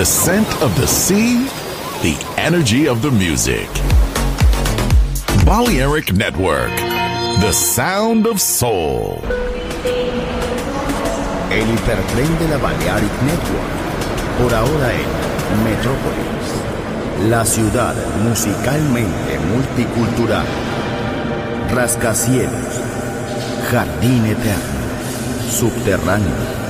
The scent of the sea, the energy of the music. Balearic Network, the sound of soul. El hipertren de la Balearic Network, por ahora en Metrópolis, la ciudad musicalmente multicultural, rascacielos, jardín eterno, subterráneo.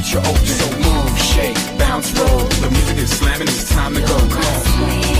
get your open. So move, shake, bounce, roll. The music is slamming, it's time to go. Come on.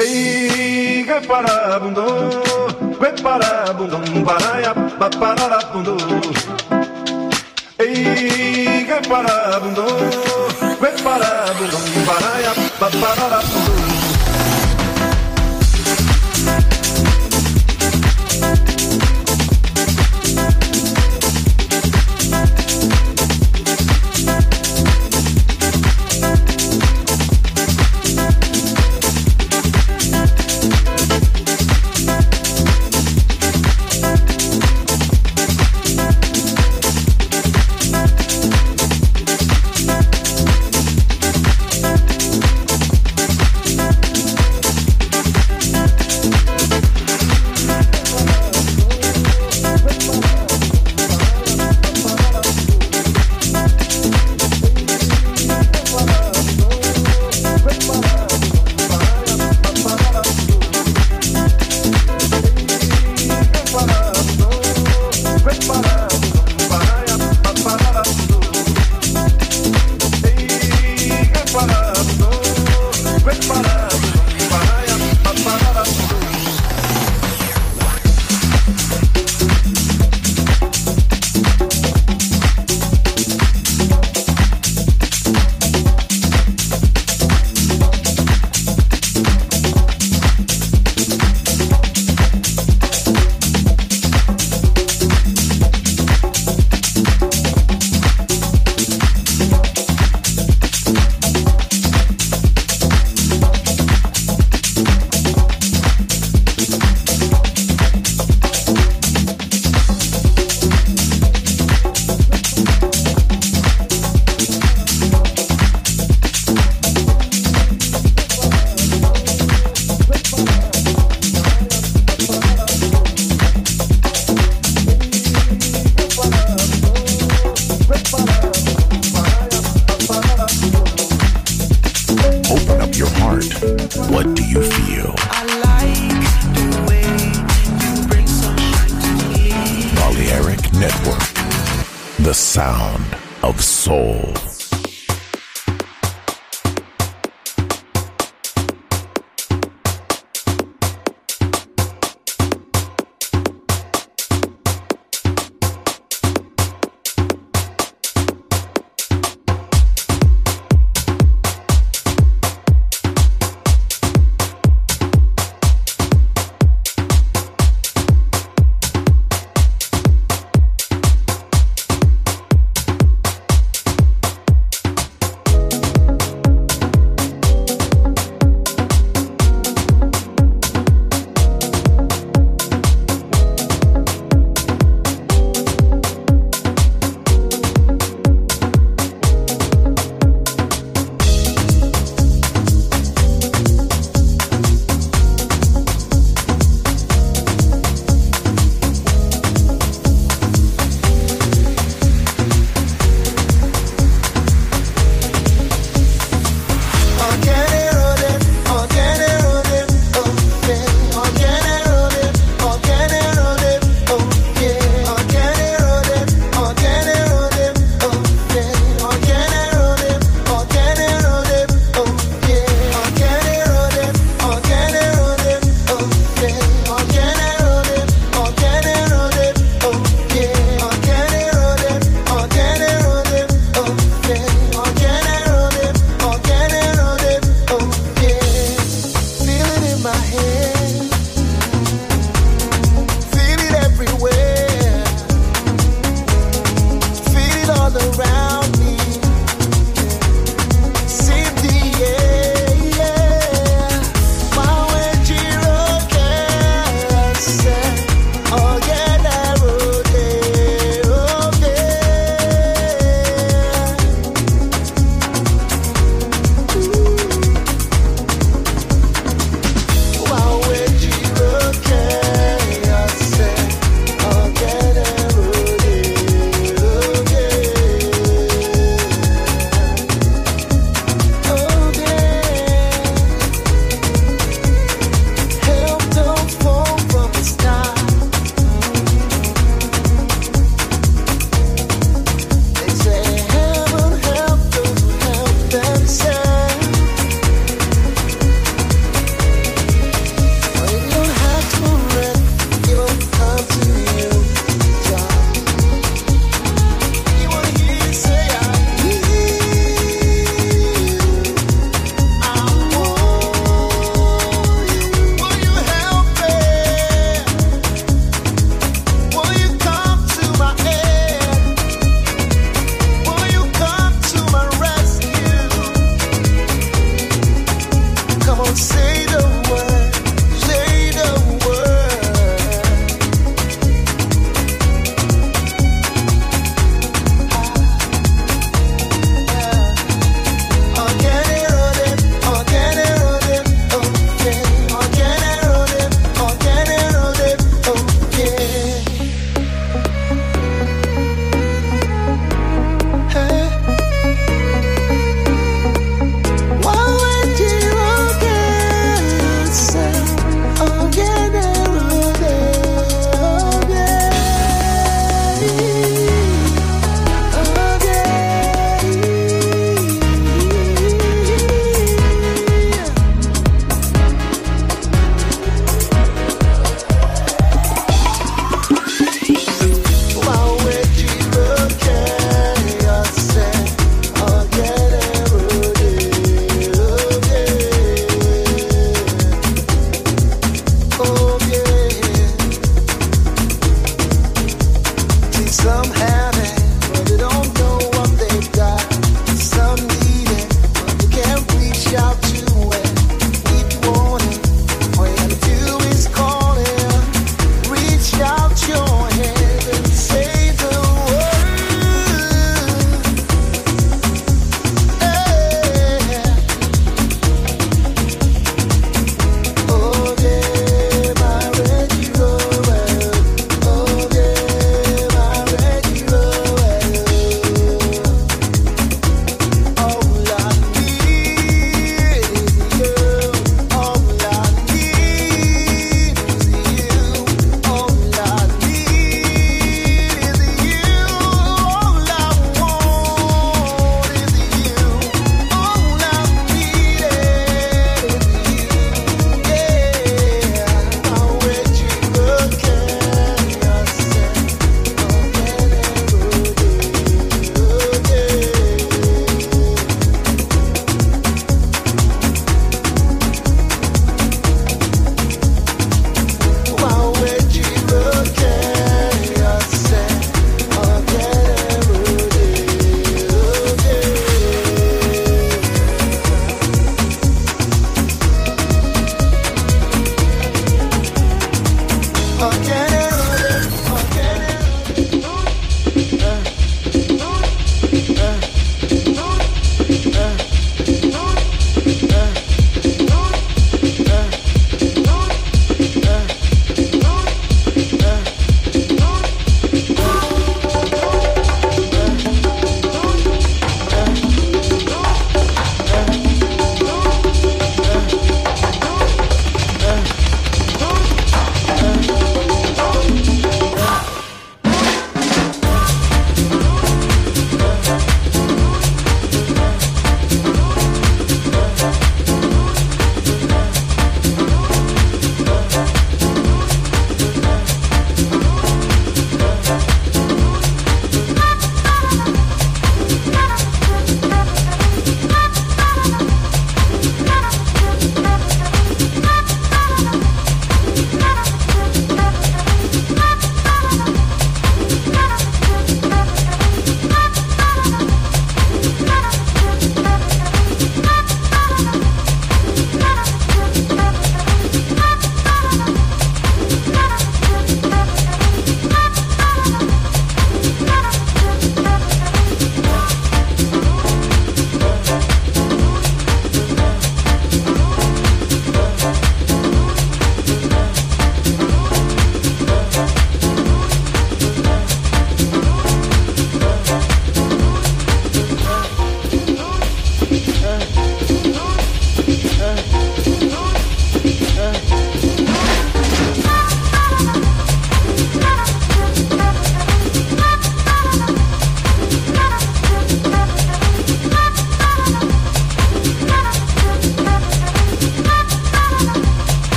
Ei, gueparabundô, gueparabundô, baraia, paparabundô. Ei, gueparabundô.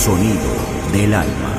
Sonido del alma.